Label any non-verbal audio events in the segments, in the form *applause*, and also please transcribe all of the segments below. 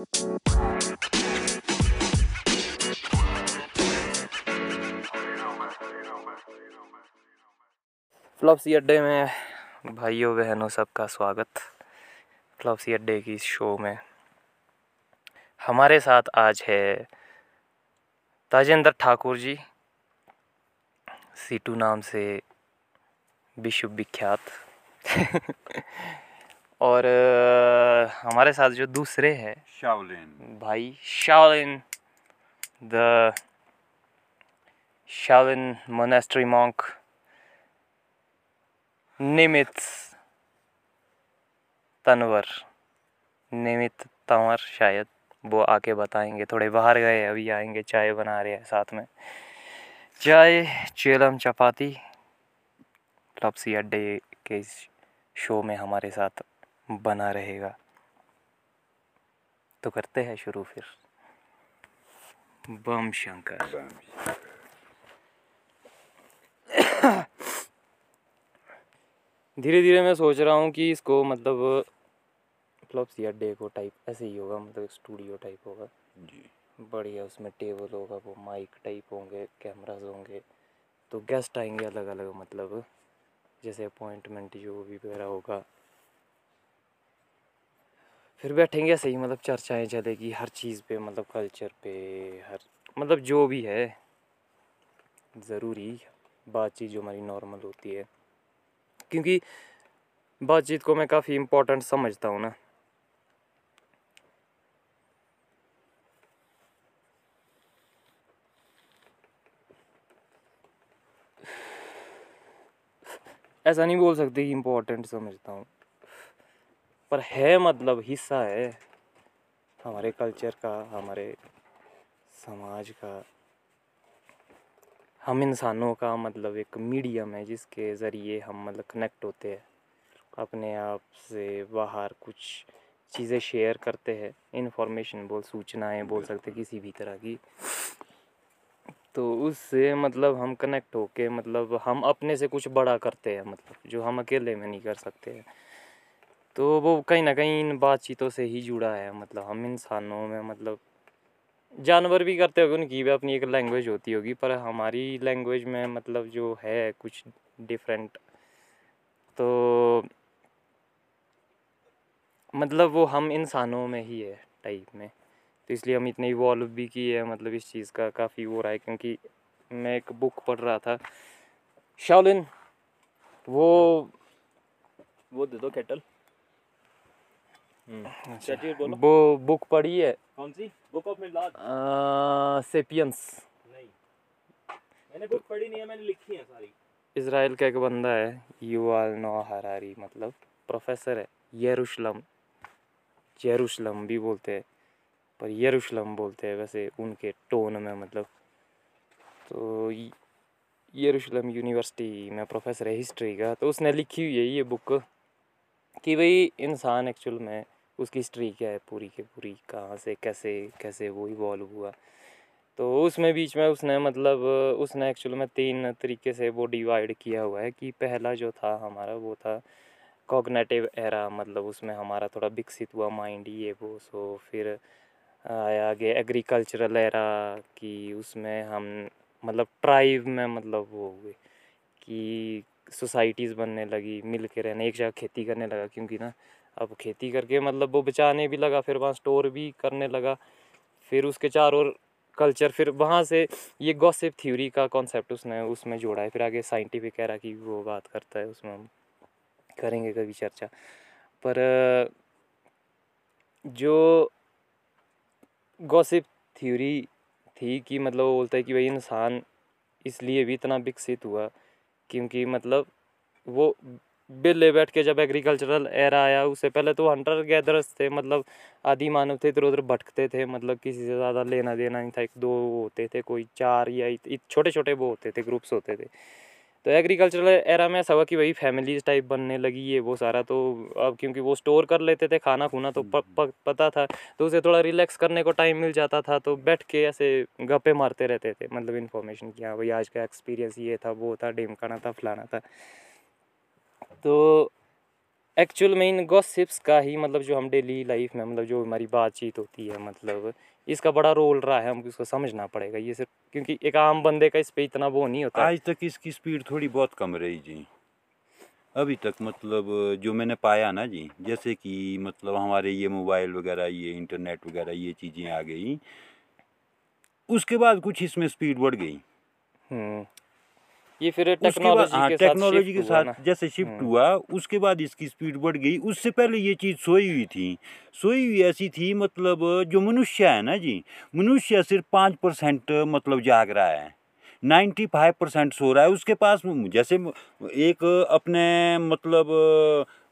फ्लॉपसी अड्डे में भाइयों, बहनों, सबका स्वागत। फ्लॉपसी अड्डे की शो में हमारे साथ आज है ताजेंद्र ठाकुर जी, सीटू नाम से विश्व विख्यात *laughs* और हमारे साथ जो दूसरे हैं। शाओलिन। भाई Shaolin the Shaolin monastery monk Nimit Tanwar. Nimit Tanwar शायद वो आके बताएँगे थोड़े बाहर गए अभी आएँगे चाय बना रहे हैं साथ में। चाय चेलम चपाती लपसी अड्डे के इस शो में हमारे साथ बना रहेगा। तो करते हैं शुरू फिर। बम शंकर। धीरे धीरे मैं सोच रहा हूँ कि इसको मतलब फ्लॉपसी अड्डे को टाइप ऐसे ही होगा मतलब स्टूडियो टाइप होगा। जी। बढ़िया उसमें टेबल होगा वो माइक टाइप होंगे कैमराज होंगे। तो गेस्ट आएँगे अलग अलग मतलब जैसे अपॉइंटमेंट जो भी वगैरह होगा। फिर बैठेंगे ऐसे ही मतलब चर्चाएँ चलेगी, हर चीज़ पे मतलब कल्चर पे, हर मतलब जो भी है, ज़रूरी बातचीत जो हमारी नॉर्मल होती है। क्योंकि बातचीत को मैं काफ़ी इम्पोर्टेंट समझता हूँ ना। ऐसा नहीं बोल सकते कि इम्पोर्टेंट समझता हूँ। पर है मतलब हिस्सा है हमारे कल्चर का, हमारे समाज का। हम इंसानों का मतलब एक मीडियम है जिसके ज़रिए हम मतलब कनेक्ट होते हैं। अपने आप से बाहर कुछ चीज़ें शेयर करते हैं इन्फॉर्मेशन बोल, सूचनाएँ बोल सकते किसी भी तरह की। तो उससे मतलब हम कनेक्ट होके मतलब हम अपने से कुछ बड़ा करते हैं मतलब जो हम अकेले में नहीं कर सकते हैं। तो वो कहीं ना कहीं इन बातचीतों से ही जुड़ा है मतलब हम इंसानों में मतलब जानवर भी करते होंगे, उनकी भी अपनी एक लैंग्वेज होती होगी, पर हमारी लैंग्वेज में मतलब जो है कुछ डिफरेंट तो मतलब वो हम इंसानों में ही है टाइप में। तो इसलिए हम इतने इवॉल्व भी किए हैं मतलब इस चीज़ का काफ़ी वो रहा है, क्योंकि मैं एक बुक पढ़ रहा था शाओलिन वो वो दे दो केटल बोलो। वो बुक पढ़ी है। कौन सी? बुक ऑफ़ मिलाद सेपियंस नहीं। मैंने बुक पढ़ी नहीं है मैंने लिखी है सारी। इसराइल का एक बंदा है युवाल नो हरारी मतलब प्रोफेसर है यरूशलम। यरूशलम भी बोलते हैं पर यरूशलम बोलते हैं वैसे उनके टोन में मतलब। तो यरूशलम यूनिवर्सिटी में प्रोफेसर है हिस्ट्री का तो उसने लिखी हुई है ये बुक कि भाई इंसान एक्चुअल में उसकी हिस्ट्री क्या है, पूरी की पूरी, कहाँ से, कैसे कैसे वो इवॉल्व हुआ। तो उसमें बीच में उसने मतलब उसने एक्चुअल में तीन तरीके से वो डिवाइड किया हुआ है कि पहला जो था हमारा वो था कॉग्नेटिव एरा मतलब उसमें हमारा थोड़ा विकसित हुआ माइंड ये वो सो फिर आया आगे एग्रीकल्चरल एरा कि उसमें हम मतलब ट्राइब में मतलब वो हुए कि सोसाइटीज़ बनने लगी मिल के रहने, एक जगह खेती करने लगा, क्योंकि ना अब खेती करके मतलब वो बचाने भी लगा, फिर वहाँ स्टोर भी करने लगा, फिर उसके चार और कल्चर फिर वहाँ से ये गॉसिप थ्योरी का कॉन्सेप्ट उसने, उसमें जोड़ा है। फिर आगे साइंटिफिक एरा की वो बात करता है, उसमें हम करेंगे कभी चर्चा। पर जो गॉसिप थ्योरी थी कि मतलब वो बोलता है कि भाई इंसान इसलिए भी इतना विकसित हुआ, क्योंकि मतलब वो बेले बैठ के जब एग्रीकल्चरल एरा आया उससे पहले तो हंटर गैदरर्स थे मतलब आदि मानव थे इधर उधर भटकते थे मतलब किसी से ज़्यादा लेना देना नहीं था। एक दो होते थे कोई चार या छोटे छोटे वो होते थे ग्रुप्स होते थे। तो एग्रीकल्चरल एरा में ऐसा हुआ कि वही फैमिलीज़ टाइप बनने लगी ये वो सारा तो अब क्योंकि वो स्टोर कर लेते थे खाना खुना तो प, प, पता था तो उसे थोड़ा रिलैक्स करने को टाइम मिल जाता था तो बैठ के ऐसे गप्पे मारते रहते थे मतलब इन्फॉर्मेशन की हाँ भाई आज का एक्सपीरियंस ये था वो था ढिमकाना था फलाना था। तो एक्चुअल में इन गॉसिप्स का ही मतलब जो हम डेली लाइफ में मतलब जो हमारी बातचीत होती है मतलब इसका बड़ा रोल रहा है हमको इसको समझना पड़ेगा। ये सिर्फ़ क्योंकि एक आम बंदे का इस पर इतना वो नहीं होता। आज तक इसकी स्पीड थोड़ी बहुत कम रही जी। अभी तक मतलब जो मैंने पाया ना जी जैसे कि मतलब हमारे ये मोबाइल वगैरह ये इंटरनेट वगैरह ये चीज़ें आ गई उसके बाद कुछ इसमें स्पीड बढ़ गई। हम्म। ये फिर उसके बाद टेक्नोलॉजी हाँ के साथ टेक्नोलॉजी के साथ जैसे शिफ्ट हम्म। हुआ उसके बाद इसकी स्पीड बढ़ गई। उससे पहले ये चीज़ सोई हुई थी। सोई हुई ऐसी थी मतलब जो मनुष्य है ना जी मनुष्य सिर्फ़ पाँच परसेंट मतलब जाग रहा है। नाइन्टी फाइव परसेंट सो रहा है। उसके पास जैसे एक अपने मतलब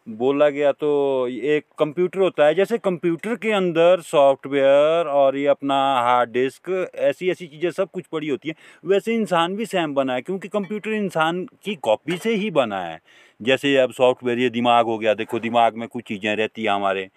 बोला गया तो एक कंप्यूटर होता है, जैसे कंप्यूटर के अंदर सॉफ्टवेयर और ये अपना हार्ड डिस्क, ऐसी ऐसी चीज़ें सब कुछ पड़ी होती है। वैसे इंसान भी सेम बना है, क्योंकि कंप्यूटर इंसान की कॉपी से ही बना है। जैसे अब सॉफ्टवेयर, ये दिमाग हो गया, देखो दिमाग में कुछ चीज़ें रहती हैं हमारे।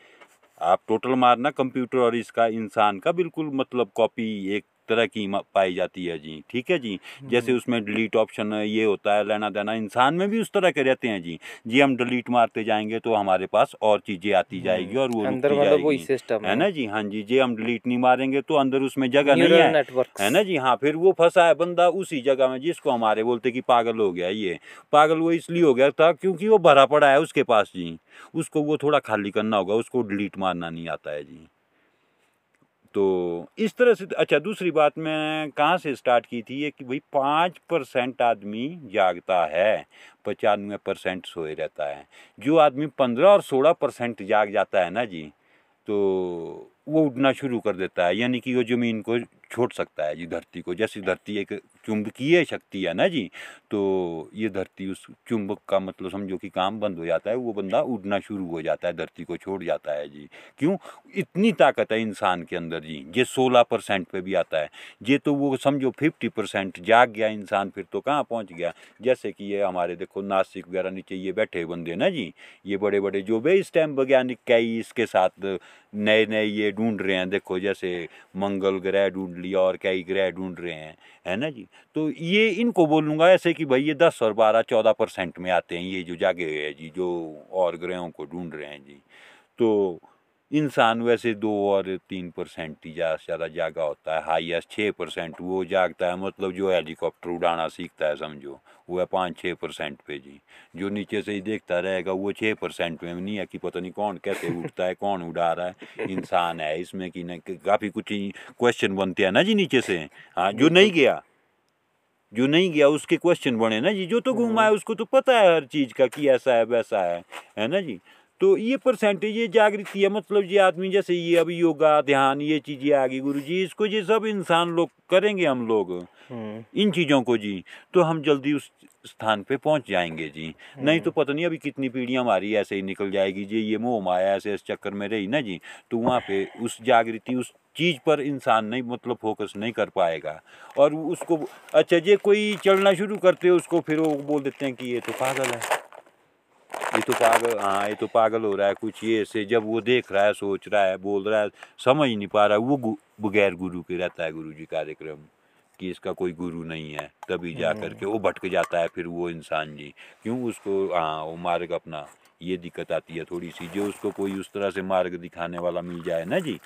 आप टोटल मारना कंप्यूटर और इसका इंसान का, बिल्कुल मतलब कॉपी एक तरह की पाई जाती है जी ठीक है जी? जैसे उसमें डिलीट ऑप्शन ये होता है लेना देना इंसान में भी उस तरह के रहते हैं जी। जी हम डिलीट मारते जाएँगे तो हमारे पास और चीज़ें आती जाएगी और वो अंदर वही सिस्टम है ना जी? हाँ जी जे हम डिलीट नहीं मारेंगे तो अंदर उसमें जगह नहीं है। है ना जी? हाँ फिर वो फंसा है बंदा उसी जगह में जिसको हमारे बोलते कि पागल हो गया ये। पागल वो इसलिए हो गया था क्योंकि वो भरा पड़ा है उसके पास जी। उसको वो थोड़ा खाली करना होगा उसको डिलीट मारना नहीं आता है जी। तो इस तरह से अच्छा दूसरी बात मैं कहाँ से स्टार्ट की थी ये कि भाई पाँच परसेंट आदमी जागता है, पचानवे परसेंट सोए रहता है। जो आदमी पंद्रह और सोलह परसेंट जाग जाता है ना जी तो वो उड़ना शुरू कर देता है। यानी कि वो ज़मीन को छोड़ सकता है जी, धरती को। जैसे धरती एक चुंबकीय शक्ति है ना जी? तो ये धरती उस चुंबक का मतलब समझो कि काम बंद हो जाता है, वो बंदा उड़ना शुरू हो जाता है, धरती को छोड़ जाता है जी। क्यों? इतनी ताकत है इंसान के अंदर जी, ये सोलह परसेंट पे भी आता है। ये तो वो समझो फिफ्टी परसेंट जाग गया इंसान, फिर तो कहाँ पहुँच गया? जैसे कि ये हमारे देखो नासिक वगैरह नीचे ये बैठे बंदे ना जी, ये बड़े बड़े जो भी इस टाइम वैज्ञानिक कई इसके साथ नए नए ये ढूंढ रहे हैं, देखो जैसे मंगल ग्रह ढूंढ लिया और कई ग्रह ढूंढ रहे हैं, है ना जी? तो ये इनको बोलूँगा ऐसे कि भाई ये दस और बारह चौदह परसेंट में आते हैं, ये जो जागे हुए हैं जी, जो और ग्रहों को ढूंढ रहे हैं जी। तो इंसान वैसे दो और तीन परसेंट ही ज़्यादा से ज़्यादा जागा होता है, हाईएस्ट छः परसेंट, वो जागता है मतलब जो हेलीकॉप्टर उड़ाना सीखता है समझो, वो है पाँच छः परसेंट पे जी। जो नीचे से ही देखता रहेगा, वो छः परसेंट में नहीं है कि पता नहीं कौन कैसे उठता है, कौन उड़ा रहा है, इंसान है, इसमें कि काफ़ी कुछ क्वेश्चन बनते हैं ना जी नीचे से। हाँ जो नहीं गया जो नहीं गया उसके क्वेश्चन बने ना जी। जो तो घूमा है उसको तो पता है हर चीज़ का कि ऐसा है वैसा है है ना जी? तो ये परसेंटेज ये जागृति है मतलब ये आदमी जैसे ये अभी योगा ध्यान ये चीज़ें आ गई गुरु जी इसको ये सब इंसान लोग करेंगे हम लोग हम्म। इन चीज़ों को जी। तो हम जल्दी उस स्थान पे पहुँच जाएँगे जी। नहीं तो पता नहीं अभी कितनी पीढ़ियाँ हमारी ऐसे ही निकल जाएगी जी ये मोह माया ऐसे इस चक्कर में रही ना जी। तो वहाँ पे उस जागृति उस चीज़ पर इंसान नहीं मतलब फोकस नहीं कर पाएगा। और उसको अच्छा जे कोई चलना शुरू करते हो उसको फिर वो बोल देते हैं कि ये तो पागल है। ये तो पागल हाँ ये तो पागल हो रहा है कुछ ये से जब वो देख रहा है सोच रहा है बोल रहा है समझ नहीं पा रहा है वो बगैर गुरु के रहता है गुरु जी कार्यक्रम। कि इसका कोई गुरु नहीं है तभी जा करके वो भटक जाता है फिर वो इंसान जी। क्यों उसको हाँ वो मार्ग अपना ये दिक्कत आती है थोड़ी सी जो उसको कोई उस तरह से मार्ग दिखाने वाला मिल जाए ना जी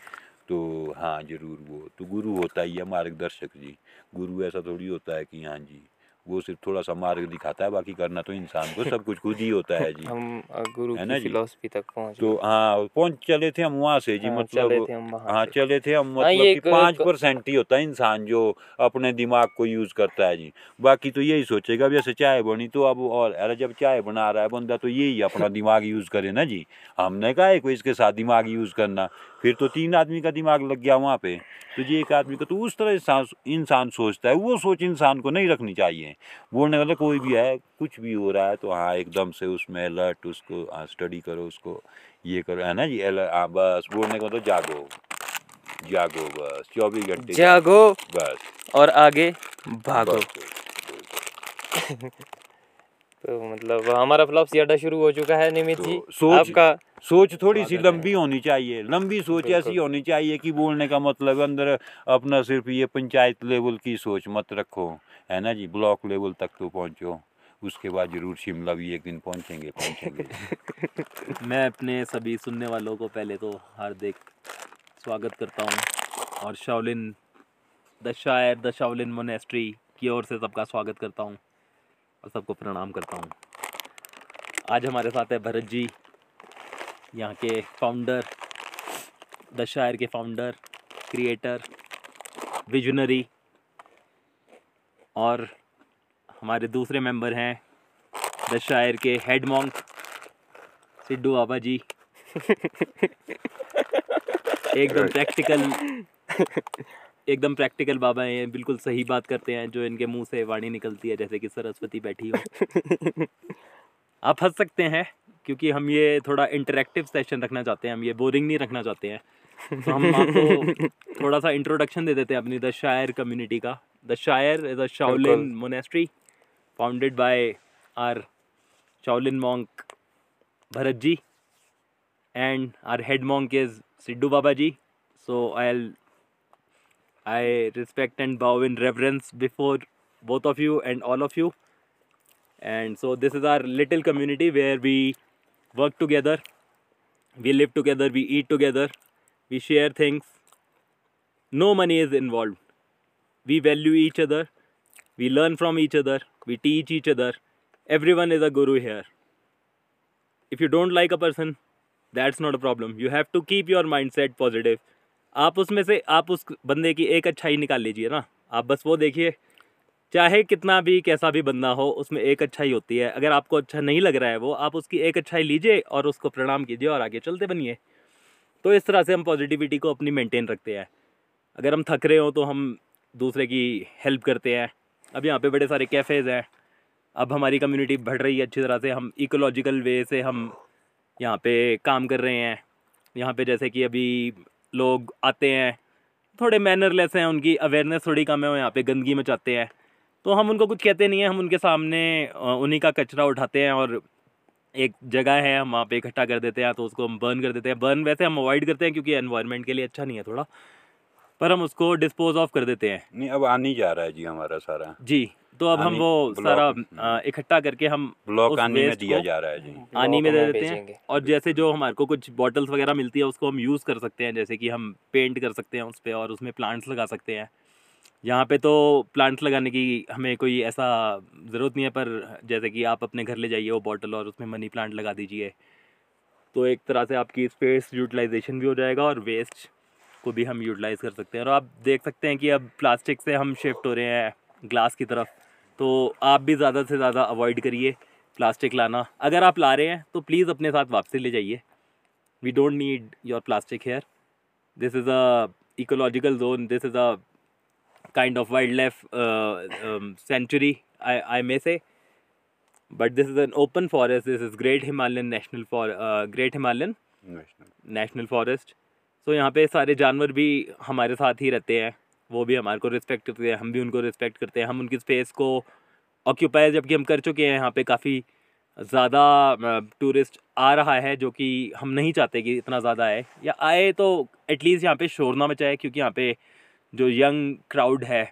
तो हाँ ज़रूर वो तो गुरु होता ही है मार्गदर्शक जी। गुरु ऐसा थोड़ी होता है कि हाँ जी वो सिर्फ़ थोड़ा सा मार्ग दिखाता है बाकी करना तो इंसान को सब कुछ खुद ही होता है जी। *laughs* हम गुरु है ना जी? तक पहुँच तो हाँ पहुँच चले थे हम वहाँ से जी हाँ, मतलब हाँ चले थे हम हाँ, मतलब कि पाँच परसेंट ही होता है इंसान जो अपने दिमाग को यूज़ करता है जी। बाकी तो यही सोचेगा जैसे चाय बनी तो अब और अरे जब चाय बना रहा है बंदा तो यही अपना दिमाग यूज़ करे ना जी। हमने कहा है कोई इसके साथ दिमाग यूज़ करना। फिर तो तीन आदमी का दिमाग लग गया वहाँ पे। तो ये एक आदमी का तो उस तरह इंसान सोचता है वो सोच इंसान को नहीं रखनी चाहिए। बोलने वाला कोई भी है कुछ भी हो रहा है तो हाँ एकदम से उसमें अलर्ट उसको हाँ स्टडी करो उसको ये करो है ना जी alert, हाँ बस बोलने का तो जागो जागो बस चौबीस घंटे जागो बस। और आगे भागो। *laughs* तो मतलब हमारा फ्लॉप्स अड्डा शुरू हो चुका है निमित तो जी। सोच- आपका सोच थोड़ी सी लंबी होनी चाहिए लंबी सोच ऐसी होनी चाहिए कि बोलने का मतलब अंदर अपना सिर्फ़ ये पंचायत लेवल की सोच मत रखो है ना जी? ब्लॉक लेवल तक तो पहुंचो उसके बाद ज़रूर शिमला भी एक दिन पहुँचेंगे पहुँचेंगे। *laughs* मैं अपने सभी सुनने वालों को पहले तो हार्दिक स्वागत करता हूँ और Shaolin the shire the Shaolin monastery की ओर से सबका स्वागत करता हूँ। और सबको प्रणाम करता हूँ। आज हमारे साथ है भरत जी यहाँ के फाउंडर द शायर के फाउंडर क्रिएटर विजनरी और हमारे दूसरे मेंबर हैं द शायर के हेड मॉन्क सिड्डू बाबा जी। *laughs* एकदम प्रैक्टिकल एकदम प्रैक्टिकल बाबा हैं बिल्कुल सही बात करते हैं जो इनके मुँह से वाणी निकलती है जैसे कि सरस्वती बैठी हो। *laughs* आप हंस सकते हैं क्योंकि हम ये थोड़ा इंटरेक्टिव सेशन रखना चाहते हैं हम ये बोरिंग नहीं रखना चाहते हैं। तो हम *laughs* आपको थोड़ा सा इंट्रोडक्शन दे देते हैं अपनी द शायर कम्युनिटी का। The shire is a Shaolin monastery founded by our Shaolin monk Bharat ji and our head monk is Siddu Babaji. So I'll I respect and bow in reverence before both of you and all of you. And so this is our little community where we work together, we live together, we eat together, we share things. No money is involved. We value each other, we learn from each other, we teach each other. Everyone is a guru here. If you don't like a person, that's not a problem. You have to keep your mindset positive. आप उसमें से, आप उस बंदे की एक अच्छाई निकाल लीजिए ना। आप बस वो देखिए, चाहे कितना भी, कैसा भी बंदा हो, उसमें एक अच्छाई होती है। अगर आपको अच्छा नहीं लग रहा है वो, आप उसकी एक अच्छाई लीजिए और उसको प्रणाम कीजिए और आगे चलते बनिए। तो इस तरह से हम पॉजिटिविटी को अपनी मेंटेन रखते हैं। अगर हम थक रहे हो तो हम दूसरे की हेल्प करते हैं। अब यहाँ पे बड़े सारे कैफ़ेज़ हैं। अब हमारी कम्युनिटी बढ़ रही है अच्छी तरह से। हम इकोलॉजिकल वे से हम यहाँ पे काम कर रहे हैं। यहाँ पे जैसे कि अभी लोग आते हैं थोड़े मैनरलेस हैं उनकी अवेयरनेस थोड़ी कम है वो यहाँ पे गंदगी मचाते हैं। तो हम उनको कुछ कहते नहीं हैं हम उनके सामने उन्हीं का कचरा उठाते हैं और एक जगह है हम वहाँ पे इकट्ठा कर देते हैं तो उसको हम बर्न कर देते हैं। बर्न वैसे हम अवॉइड करते हैं क्योंकि एनवायरनमेंट के लिए अच्छा नहीं है थोड़ा पर हम उसको डिस्पोज ऑफ़ कर देते हैं। नहीं अब आने जा रहा है जी हमारा सारा। जी। तो अब हम वो सारा इकट्ठा करके हम ब्लॉक आने में दिया जा रहा है जी। आनी में दे देते हैं। और जैसे जो हमारे को कुछ बॉटल्स वगैरह मिलती है उसको हम यूज़ कर सकते हैं जैसे कि हम पेंट कर सकते हैं उस पर और उसमें प्लांट्स लगा सकते हैं। यहाँ पे तो प्लांट्स लगाने की हमें कोई ऐसा ज़रूरत नहीं है पर जैसे कि आप अपने घर ले जाइए वो बॉटल और उसमें मनी प्लांट लगा दीजिए। तो एक तरह से आपकी स्पेस यूटिलाइजेशन भी हो जाएगा और वेस्ट को भी हम यूटिलाइज कर सकते हैं। और आप देख सकते हैं कि अब प्लास्टिक से हम शिफ्ट हो रहे हैं ग्लास की तरफ़। तो आप भी ज़्यादा से ज़्यादा अवॉइड करिए प्लास्टिक लाना। अगर आप ला रहे हैं तो प्लीज़ अपने साथ वापसी ले जाइए। We don't need your plastic here this is a ecological zone this is a kind of wildlife uh, um, sanctuary I, I may say. But this is an open forest. This is great himalayan national for uh, great himalayan national national forest तो यहाँ पे सारे जानवर भी हमारे साथ ही रहते हैं। वो भी हमारे को रिस्पेक्ट करते हैं, हम भी उनको रिस्पेक्ट करते हैं। हम उनकी स्पेस को ऑक्यूपाई जबकि हम कर चुके हैं, यहाँ पे काफ़ी ज़्यादा टूरिस्ट आ रहा है, जो कि हम नहीं चाहते कि इतना ज़्यादा आए। या आए तो एटलीस्ट यहाँ पे शोर ना मचाए, क्योंकि यहाँ पे जो यंग क्राउड है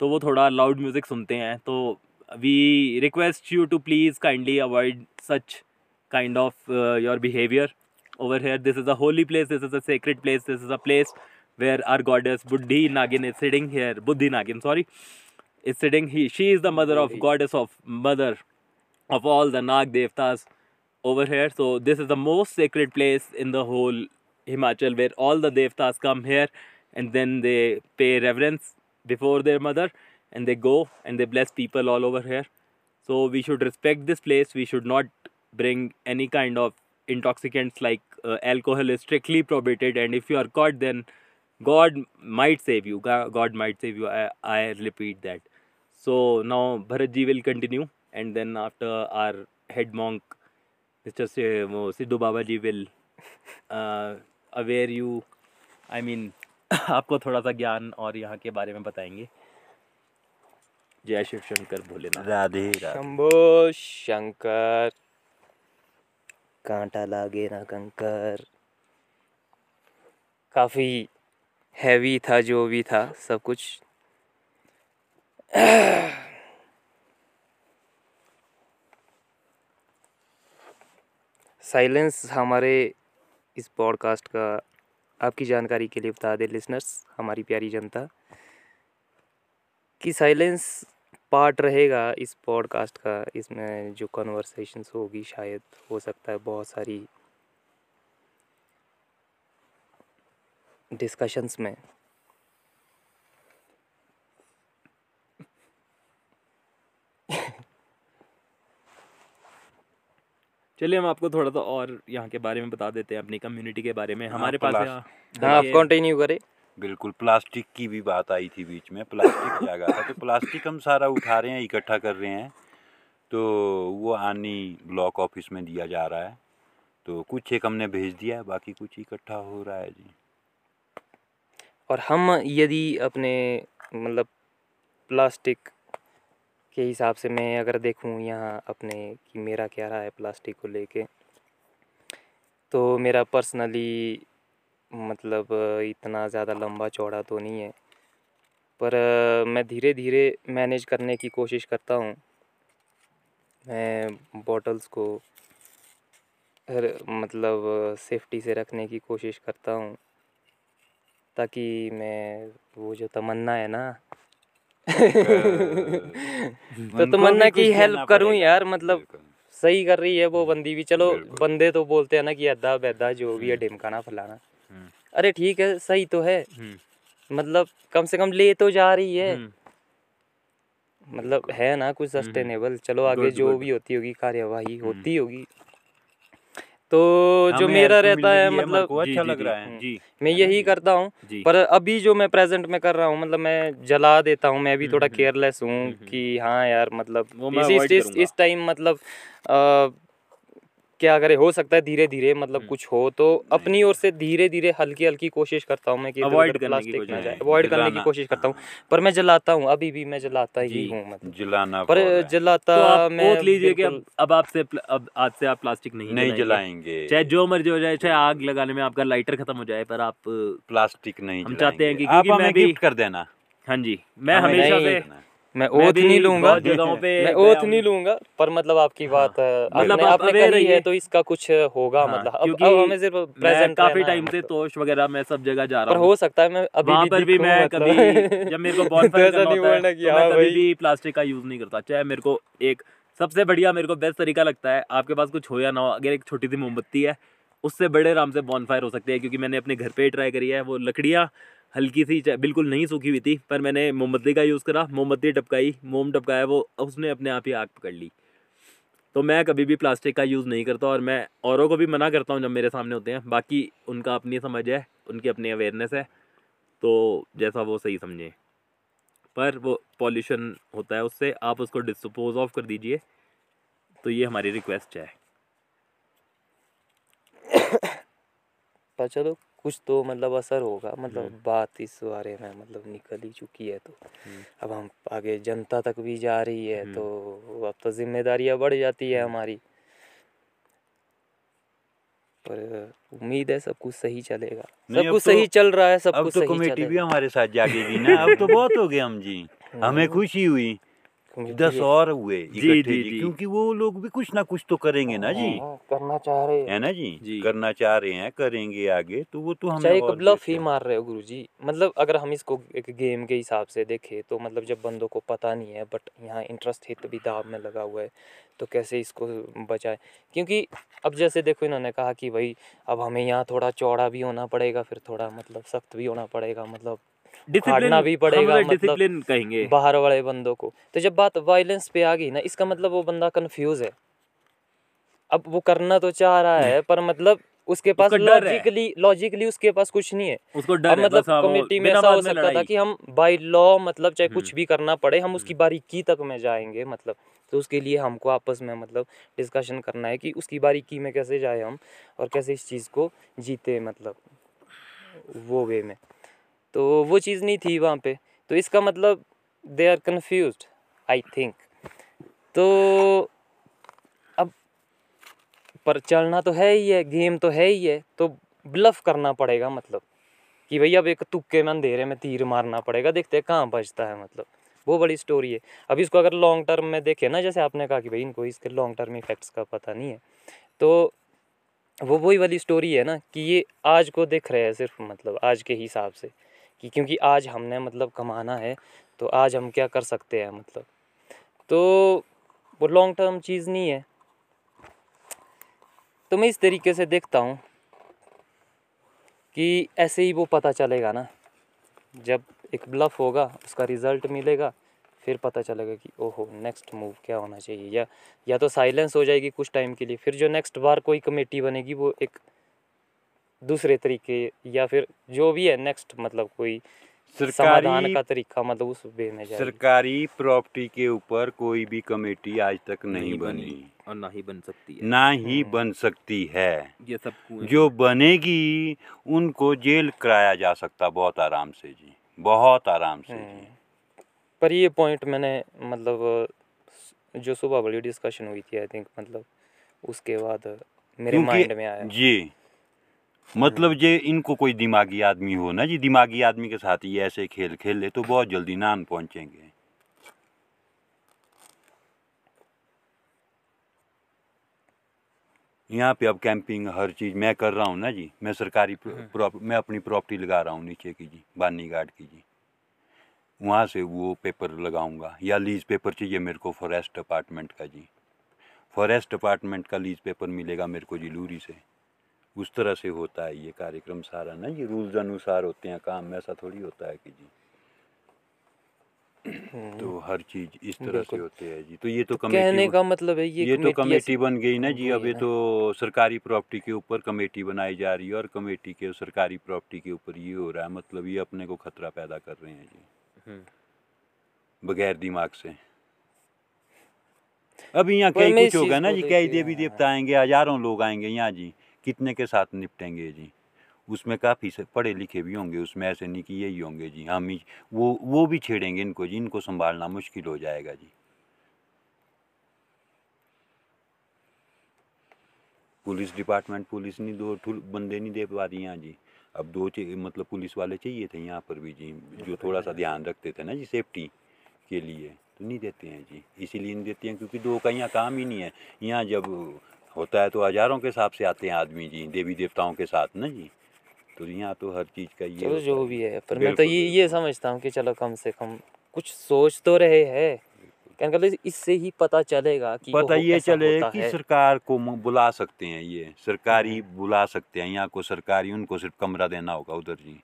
तो वो थोड़ा लाउड म्यूज़िक सुनते हैं। तो we request you to please kindly avoid such kind of your behaviour over here, this is a holy place, this is a sacred place, this is a place where our goddess buddhi nagin is sitting here. Buddhi nagin sorry. Is sitting. He she is the mother of goddess of mother of all the nag devtas over here. So this is the most sacred place in the whole himachal where all the devtas come here and then they pay reverence before their mother and they go and they bless people all over here. So we should respect this place. We should not bring any kind of intoxicants like uh, alcohol is strictly prohibited. And if you are caught then God might save you God might save you I repeat that so now Bharat ji will continue and then after our head monk mister वो Sidhu Baba ji will aware you I mean आपको थोड़ा सा ज्ञान और यहाँ के बारे में बताएँगे। जय शिव शंकर भोलेनाथ। राधे। शंभो शंकर। कांटा लागे ना कंकर। काफ़ी हैवी था, जो भी था, सब कुछ। साइलेंस हमारे इस पॉडकास्ट का आपकी जानकारी के लिए बता दें लिसनर्स हमारी प्यारी जनता, कि साइलेंस पार्ट रहेगा इस पॉडकास्ट का। इसमें जो कन्वर्सेशंस होगी, शायद हो सकता है बहुत सारी डिस्कशंस में। चलिए हम आपको थोड़ा सा और यहाँ के बारे में बता देते हैं अपनी कम्युनिटी के बारे में। हमारे हाँ, पास यहाँ हाँ आप कंटिन्यू करें। बिल्कुल प्लास्टिक की भी बात आई थी बीच में प्लास्टिक जागा था। तो प्लास्टिक हम सारा उठा रहे हैं इकट्ठा कर रहे हैं। तो वो आनी ब्लॉक ऑफ़िस में दिया जा रहा है। तो कुछ एक हमने भेज दिया है बाकी कुछ इकट्ठा हो रहा है जी। और हम यदि अपने मतलब प्लास्टिक के हिसाब से मैं अगर देखूँ यहाँ अपने कि मेरा क्या रहा है प्लास्टिक को लेके तो मेरा पर्सनली मतलब इतना ज़्यादा लंबा चौड़ा तो नहीं है, पर मैं धीरे धीरे मैनेज करने की कोशिश करता हूँ। मैं बॉटल्स को मतलब सेफ्टी से रखने की कोशिश करता हूँ। ताकि मैं वो जो तमन्ना है ना *laughs* तो तमन्ना की हेल्प करूँ यार मतलब सही कर रही है वो बंदी भी। चलो बंदे तो बोलते हैं ना कि अद्दा बैदा जो भी है हम्म। ढिमकाना फलाना। हम्म, अरे ठीक है सही तो है। हम्म, मतलब कम से कम ले तो जा रही है। मतलब है ना कुछ। सस्टेनेबल चलो आगे जो भी होती होगी कार्यवाही। होती होगी। तो जो मेरा रहता है मतलब को अच्छा लग रहा है। जी। मैं यही करता हूँ पर अभी जो मैं प्रेजेंट में कर रहा हूँ मतलब मैं जला देता हूँ मैं भी हम्म, थोड़ा हम्म, केयरलेस हूँ हम्म, कि हाँ यार मतलब इस टाइम मतलब अ, क्या करे हो सकता है धीरे धीरे मतलब हम्म। कुछ हो तो अपनी ओर से धीरे धीरे हल्की हल्की कोशिश करता हूँ मैं कि की प्लास्टिक ना जाए अवॉइड करने की कोशिश करता हूँ हाँ। पर मैं जलाता हूँ अभी भी मैं जलाता ही हूँ मतलब जलाना पर। जलाता तो मैं लीजिए कि अब आपसे अब आज से आप प्लास्टिक नहीं नहीं जलाएँगे चाहे जो मर्ज़ी हो जाए चाहे आग लगाने में आपका लाइटर खत्म हो जाए पर आप प्लास्टिक नहीं हम चाहते हैं। कि आप हमें गिफ्ट कर देना हाँ जी मैं हमेशा से। मैं ओथ नहीं लूँगा। पे मैं ओथ नहीं लूँगा पर मतलब आपकी बात अ, मतलब आपने आप आपने कही है। तो इसका कुछ होगा हाँ, मतलब। अब अब हमें सिर्फ़ प्रेजेंट काफ़ी टाइम से तोश वगैरह मैं सब जगह जा पर रहा हूँ। हो सकता है मैं अभी पर भी मैं मतलब। कभी जब मेरे को *laughs* तो बॉनफायर करना होता है तो हाँ मैं कभी भी प्लास्टिक का यूज़ नहीं करता। चाहे मेरे को एक सबसे बढ़िया मेरे को बेस्ट तरीका लगता है आपके पास कुछ हो या ना हो अगर एक छोटी सी मोमबत्ती है उससे बड़े आराम से बॉनफायर हो सकते हैं क्योंकि मैंने अपने घर पे ट्राई करी है वो लकड़ियाँ हल्की सी बिल्कुल नहीं सूखी हुई थी, पर मैंने मोमबत्ती का यूज़ करा, मोमबत्ती टपकाई, मोम टपकाया, वो उसने अपने आप ही आग पकड़ ली। तो मैं कभी भी प्लास्टिक का यूज़ नहीं करता और मैं औरों को भी मना करता हूँ जब मेरे सामने होते हैं। बाकी उनका अपनी समझ है, उनकी अपनी अवेयरनेस है तो जैसा वो सही समझे। पर वो पॉल्यूशन होता है उससे आप उसको डिस्पोज ऑफ़ कर दीजिए तो ये हमारी रिक्वेस्ट है। *coughs* पर चलो कुछ तो मतलब असर होगा मतलब हम्म। बात इस बारे में मतलब निकल ही चुकी है तो हम्म। अब हम आगे जनता तक भी जा रही है हम्म। तो अब तो जिम्मेदारियाँ बढ़ जाती है। हमारी पर उम्मीद है सब कुछ सही चलेगा सब कुछ तो- सही चल रहा है सब अब कुछ तो सही कमेटी भी हमारे साथ जागेगी ना अब तो *laughs* बहुत हो गए हम जी हमें। खुशी हुई दस और हुए जी, जी, जी जी। क्योंकि वो लोग भी कुछ ना कुछ तो करेंगे ना जी। हाँ, करना चाह रहे हैं। ना जी, जी। करना चाह रहे हैं करेंगे आगे तो वो तो हमें चाहे एक ब्लफ ही मार रहे हो गुरुजी मतलब अगर हम इसको एक गेम के हिसाब से देखें तो मतलब जब बंदों को पता नहीं है बट यहाँ इंटरेस्ट हित भी दाव में लगा हुआ है तो कैसे इसको बचाए? क्योंकि अब जैसे देखो इन्होंने कहा कि भाई अब हमें यहाँ थोड़ा चौड़ा भी होना पड़ेगा फिर थोड़ा मतलब सख्त भी होना पड़ेगा मतलब डिसिप्लिन भी पड़ेगा, मतलब- डिसिप्लिन कहेंगे। बाहर वाले बंदों को। तो जब बात वायलेंस पे आ गई ना इसका मतलब वो बंदा कंफ्यूज है। अब वो करना तो चाह रहा है पर मतलब उसके पास उसका। लॉजिकली लॉजिकली उसके पास कुछ नहीं है। उसको डर है मतलब बस हाँ, कमेटी में ऐसा हो सकता था कि हम बाय लॉ मतलब चाहे कुछ हम्म। भी करना पड़े हम उसकी हम्म। बारीकी तक में जाएँगे मतलब। तो उसके लिए हमको आपस में मतलब डिस्कशन करना है कि उसकी बारीकी में कैसे जाए हम और कैसे इस चीज़ को जीते मतलब वो वे में। तो वो चीज़ नहीं थी वहाँ पे। तो इसका मतलब they are confuse I think तो अब पर चलना तो है ही है गेम तो है ही है तो ब्लफ करना पड़ेगा मतलब। कि भई अब एक तुक्के में अंधेरे में तीर मारना पड़ेगा, देखते हैं कहाँ बचता है मतलब। वो बड़ी स्टोरी है। अब इसको अगर लॉन्ग टर्म में देखें ना, जैसे आपने कहा कि भाई इनको इसके लॉन्ग टर्म इफेक्ट्स का पता नहीं है तो वो वही वाली स्टोरी है ना, कि ये आज को देख रहे हैं सिर्फ़ मतलब आज के हिसाब से। कि क्योंकि आज हमने मतलब कमाना है तो आज हम क्या कर सकते हैं मतलब? तो वो लॉन्ग टर्म चीज़ नहीं है। तो मैं इस तरीके से देखता हूँ कि ऐसे ही वो पता चलेगा ना। जब एक ब्लफ होगा, उसका रिज़ल्ट मिलेगा, फिर पता चलेगा कि ओहो नेक्स्ट मूव क्या होना चाहिए। या या तो साइलेंस हो जाएगी कुछ टाइम के लिए, फिर जो नेक्स्ट बार कोई कमेटी बनेगी, वो एक दूसरे तरीके या फिर जो भी है नेक्स्ट मतलब कोई सरकारी का तरीका मतलब उस वे में सरकारी प्रॉपर्टी के ऊपर कोई भी कमेटी आज तक नहीं नहीं बनी बनी। और ना ही बन सकती है। ना ही हम्म। बन सकती है। ये सब जो बनेगी उनको जेल कराया जा सकता बहुत आराम से जी बहुत आराम से। जी। पर ये पॉइंट मैंने मतलब जो सुबह बड़ी डिस्कशन हुई थी आई थिंक मतलब उसके बाद मेरे माइंड में आया। जी। मतलब जे इनको कोई दिमागी आदमी हो ना जी दिमागी आदमी के साथ ये ऐसे खेल खेल ले तो बहुत जल्दी नान पहुँचेंगे। यहाँ पे अब कैंपिंग हर चीज़ मैं कर रहा हूँ ना जी मैं सरकारी प्रॉप मैं अपनी प्रॉपर्टी लगा रहा हूँ नीचे की जी बानी घाट की जी। वहाँ से वो पेपर लगाऊँगा या लीज पेपर चाहिए मेरे को फॉरेस्ट डिपार्टमेंट का जी। फॉरेस्ट डिपार्टमेंट का लीज पेपर मिलेगा मेरे को जी लूरी से। उस तरह से होता है ये कार्यक्रम सारा ना? ये रूल्स अनुसार होते हैं काम ऐसा थोड़ी होता है कि जी। तो हर चीज़ इस तरह से। होते हैं जी। तो ये तो कहने कमेटी का मतलब है ये ये तो कमेटी बन गई ना जी अब ये तो सरकारी प्रॉपर्टी के ऊपर कमेटी बनाई जा रही है और कमेटी के सरकारी प्रॉपर्टी के ऊपर ये हो रहा है मतलब ये अपने को खतरा पैदा कर रहे हैं जी। हम्म। बगैर दिमाग से। अब यहाँ कहीं कुछ होगा ना जी कई देवी देवता आएँगे हज़ारों लोग आएँगे यहाँ जी। कितने के साथ निपटेंगे जी? उसमें काफ़ी से पढ़े लिखे भी होंगे उसमें ऐसे नहीं कि यही होंगे जी हम ही वो वो भी छेड़ेंगे इनको जी इनको संभालना मुश्किल हो जाएगा जी। पुलिस डिपार्टमेंट पुलिस नहीं दो ठुल बंदे नहीं दे पा रही यहाँ जी। अब दो मतलब पुलिस वाले चाहिए थे यहाँ पर भी जी जो थोड़ा सा ध्यान रखते थे ना जी सेफ्टी के लिए तो नहीं देते हैं जी इसीलिए नहीं देते हैं क्योंकि दो का यहाँ काम ही नहीं है। यहाँ जब होता है तो हज़ारों के हिसाब से आते हैं आदमी जी देवी देवताओं के साथ ना जी तो यहाँ तो हर चीज़ का ये चलो जो भी है पर मैं तो ये ये समझता हूँ कि चलो कम से कम कुछ सोच तो रहे है। क्या कहते इससे ही पता चलेगा कि पता ये चले कि सरकार को बुला सकते हैं ये सरकारी बुला सकते हैं यहाँ को सरकारी उनको सिर्फ़ कमरा देना होगा उधर जी।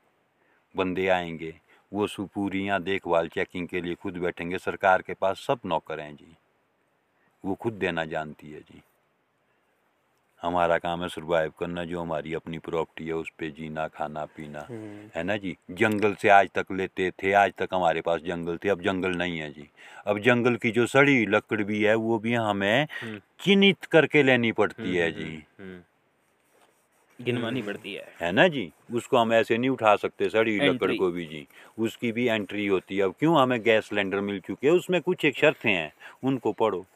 बंदे आएँगे वो पूरी यहाँ देखभाल चेकिंग के लिए खुद बैठेंगे सरकार के पास सब नौकर हैं जी। वो खुद देना जानती है जी। हमारा काम है सरवाइव करना जो हमारी अपनी प्रॉपर्टी है उस पर जीना खाना पीना। हम्म, है ना जी? जंगल से आज तक लेते थे आज तक हमारे पास जंगल थे अब जंगल नहीं है जी। अब जंगल की जो सड़ी लकड़ भी है वो भी हमें हम्म। चिन्हित करके लेनी पड़ती है जी। हम्म। गिनवानी पड़ती है। है ना जी? उसको हम ऐसे नहीं उठा सकते सड़ी लकड़ को भी जी। उसकी भी एंट्री होती है। अब क्यों हमें गैस सिलेंडर मिल चुके हैं? उसमें कुछ एक शर्तें हैं। उनको पढ़ो।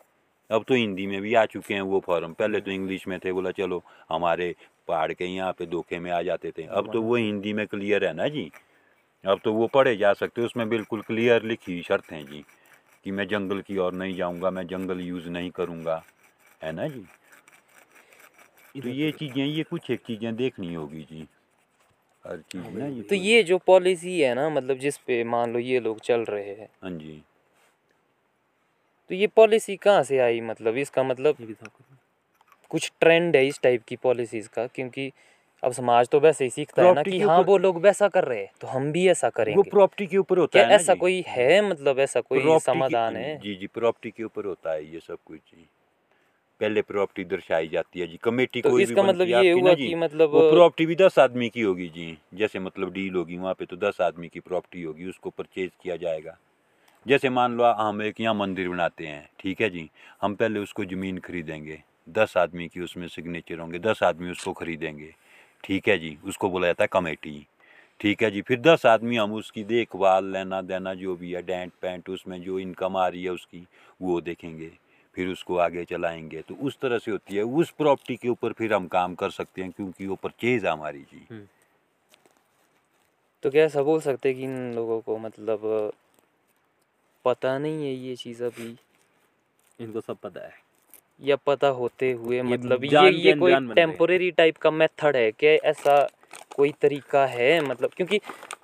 अब तो हिंदी में भी आ चुके हैं वो फॉर्म पहले तो इंग्लिश में थे बोला चलो हमारे पहाड़ के यहाँ पे धोखे में आ जाते थे। अब तो वो हिंदी में क्लियर है ना जी? अब तो वो पढ़े जा सकते उसमें बिल्कुल क्लियर लिखी हुई शर्त हैं जी कि मैं जंगल की ओर नहीं जाऊँगा मैं जंगल यूज़ नहीं करूँगा। है ना जी? तो ये चीज़ें ये कुछ एक चीज़ें देखनी होगी जी हर चीज़ ना ये तो ये जो पॉलिसी है ना मतलब जिस पे मान लो ये लोग चल रहे हैं हाँ जी। तो ये पॉलिसी कहाँ से आई? मतलब इसका मतलब। कुछ। ट्रेंड है इस टाइप की पॉलिसीज़ का क्योंकि अब समाज तो वैसे ही सीखता है ना कि हाँ वो लोग वैसा कर रहे हैं तो हम भी ऐसा करेंगे। वो प्रॉपर्टी के ऊपर होता है ऐसा कोई है मतलब ऐसा कोई समाधान है? जी जी प्रॉपर्टी के ऊपर होता है ये सब कुछ जी। पहले प्रॉपर्टी दर्शाई जाती है जी कमेटी तो कोई इसका भी मतलब ये हुआ कि मतलब वो प्रॉपर्टी भी दस आदमी की होगी जी जैसे मतलब डील होगी वहाँ पे तो दस आदमी की प्रॉपर्टी होगी उसको परचेज किया जाएगा। जैसे मान लो हम एक यहाँ मंदिर बनाते हैं, ठीक है जी? हम पहले उसको ज़मीन खरीदेंगे। दस आदमी की उसमें सिग्नेचर होंगे, दस आदमी उसको खरीदेंगे, ठीक है जी? उसको बोला जाता है कमेटी, ठीक है जी? फिर दस आदमी हम उसकी देखभाल लेना देना जो भी है डेंट पेंट उसमें जो इनकम आ रही है उसकी, वो देखेंगे, फिर उसको आगे चलाएँगे। तो उस तरह से होती है। उस प्रॉपर्टी के ऊपर फिर हम काम कर सकते हैं, क्योंकि वो परचेज है हमारी जी। तो क्या ऐसा बोल सकते कि इन लोगों को मतलब पता नहीं है ये चीज़ अभी। इनको सब पता है। या पता होते हुए मतलब ये ये कोई टेम्पोरेरी टाइप का मेथड है कि ऐसा कोई तरीका है? मतलब क्योंकि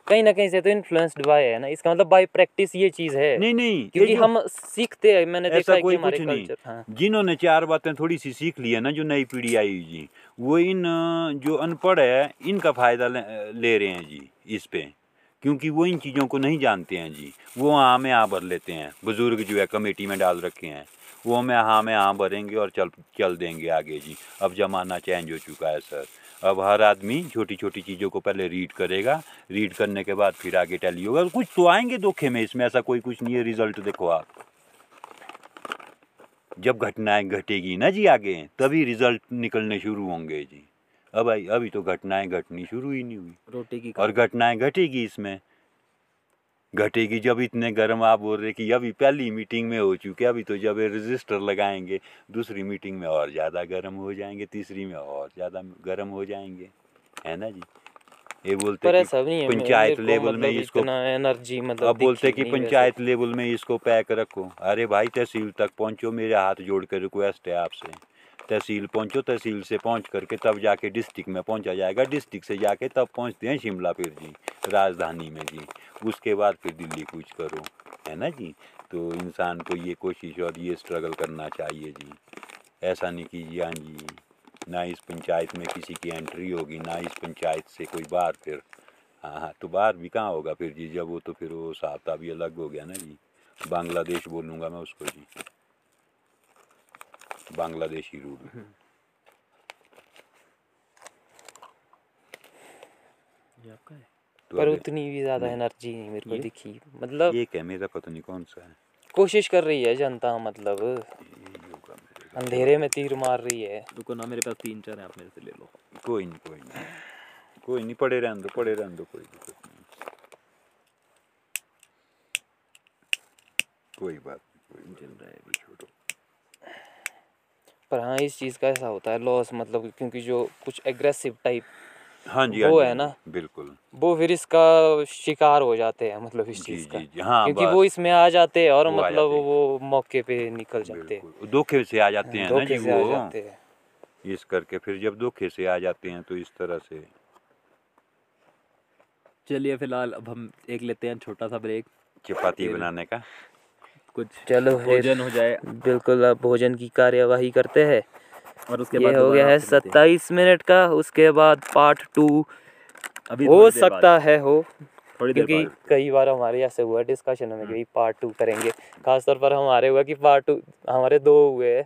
कहीं ना कहीं से तो इन्फ्लुएंस्ड बाय है ना इसका मतलब बाय प्रैक्टिस ये चीज़ है। नहीं नहीं क्योंकि हम सीखते हैं मैंने देखा है कि कोई हमारे कुछ नहीं। हाँ। जिन्होंने चार बातें थोड़ी सी सीख ली है ना जो नई पीढ़ी आई हुई जी वो इन जो अनपढ़ है इनका फ़ायदा ले, ले रहे हैं जी इस पे। क्योंकि वो इन चीज़ों को नहीं जानते हैं जी। वो हाँ में हाँ भर लेते हैं। बुज़ुर्ग जो है, कमेटी में डाल रखे हैं। वो हमें हाँ में हाँ भरेंगे और चल चल देंगे आगे जी। अब ज़माना चेंज हो चुका है, सर। अब हर आदमी छोटी छोटी चीज़ों को पहले रीड करेगा। रीड करने के बाद फिर आगे टैली होगा। कुछ तो आएँगे धोखे में, इसमें ऐसा कोई कुछ नहीं है। रिज़ल्ट देखो आप। जब घटनाएँ घटेगी ना जी आगे, तभी रिज़ल्ट निकलने शुरू होंगे जी। अब आई अभी तो घटनाएँ घटनी शुरू ही नहीं हुई। रोटी की और घटनाएँ घटेगी इसमें। घटेगी जब इतने गर्म आप बोल रहे कि अभी पहली मीटिंग में हो चुके अभी तो जब रजिस्टर लगाएँगे दूसरी मीटिंग में और ज़्यादा गर्म हो जाएँगे तीसरी में और ज़्यादा गर्म हो जाएँगे। है ना जी? ये बोलते पर ऐसा नहीं है पंचायत लेवल में मतलब इसको एनर्जी मतलब अब बोलते कि पंचायत लेवल में इसको पैक रखो। अरे भाई तहसील तक पहुंचो मेरे हाथ जोड़ कर रिक्वेस्ट है आपसे। तहसील पहुंचो, तहसील से पहुँच करके तब जाके डिस्ट्रिक्ट में पहुँचा जाएगा। डिस्ट्रिक्ट से जाके तब पहुँचते हैं शिमला फिर जी, राजधानी में जी। उसके बाद फिर दिल्ली कूच करो, है ना जी? तो इंसान को ये कोशिश और ये स्ट्रगल करना चाहिए जी। ऐसा नहीं कीजिए हाँ जी, ना इस पंचायत में किसी की एंट्री होगी, ना इस पंचायत से कोई बाहर फिर। हाँ हाँ तो बाहर भी कहाँ होगा फिर जी? जब वो तो फिर वो साहब भी अलग हो गया ना जी। बांग्लादेश बोलूँगा मैं उसको जी। बांग्लादेशी रूल। ये आपका है? तो पर उतनी भी ज़्यादा एनर्जी नहीं मेरे को दिखी। मतलब ये क्या मेरा पता नहीं कौन सा है। कोशिश कर रही है जनता मतलब। अंधेरे में तीर मार रही है। रुको ना मेरे पास तीन चार है आप मेरे से ले लो। कोई नहीं कोई नहीं। कोई नहीं पड़े रहने दो पड़े रहने दो कोई दिक्कत नहीं। कोई बात नहीं कोई बात चल रहा है नहीं, छोड़ो पर हाँ इस चीज़ का ऐसा होता है लॉस मतलब क्योंकि जो कुछ एग्रेसिव टाइप हाँ जी वो हाँ जी, है हाँ ना। बिल्कुल। वो फिर इसका शिकार हो जाते हैं मतलब इस चीज़ का। जी जी हाँ क्योंकि वो इसमें आ जाते हैं और वो मतलब जाते वो मौके पे निकल जाते हैं। धोखे से आ जाते हैं ना धोखे जी से आ वो। जाते हैं। इस करके फिर जब धोखे से आ जाते हैं तो इस तरह से। चलिए फ़िलहाल अब हम एक लेते हैं छोटा सा ब्रेक चपाती बनाने का। कुछ चलो भोजन हो जाए। बिल्कुल अब भोजन की कार्यवाही करते हैं। और उसके ये बाद हो गया है सत्ताईस मिनट का उसके बाद पार्ट टू अभी हो सकता है हो थोड़ी क्योंकि कई बार हमारे ऐसे हुआ डिस्कशन में कि पार्ट टू करेंगे। खासतौर पर हमारे हुआ कि पार्ट टू हमारे दो हुए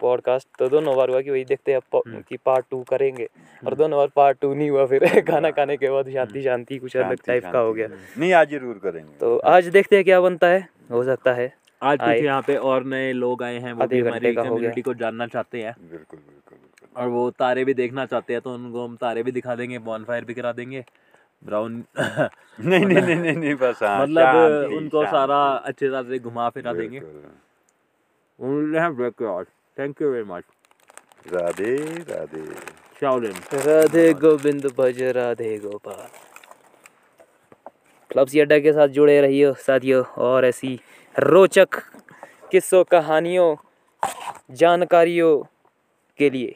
पॉडकास्ट तो दोनों बार हुआ कि वही देखते हैं हम्म। कि पार्ट टू करेंगे। और दोनों बार पार्ट टू नहीं हुआ फिर *laughs* खाना खाने के बाद शांति शांति कुछ अलग टाइप का हो गया। नहीं आज ज़रूर करेंगे। तो आज देखते हैं क्या बनता है। हो सकता है। आज कुछ। यहाँ पे और नए लोग आए हैं वो भी हमारी। कम्युनिटी को जानना चाहते हैं। बिल्कुल बिल्कुल और वो तारे भी देखना चाहते हैं तो उनको हम तारे भी दिखा देंगे बॉनफायर भी करा देंगे। ब्राउन *laughs* नहीं नहीं नहीं नहीं नहीं बस हाँ, मतलब उनको सारा अच्छे से घुमा फिरा देंगे। Thank you very much Radhe Radhe. Shaolin Radhe Govind भज राधे गोपाल। क्लब्स अड्डा के साथ जुड़े रहिए साथियों और ऐसी रोचक किस्सों कहानियों जानकारियों के लिए।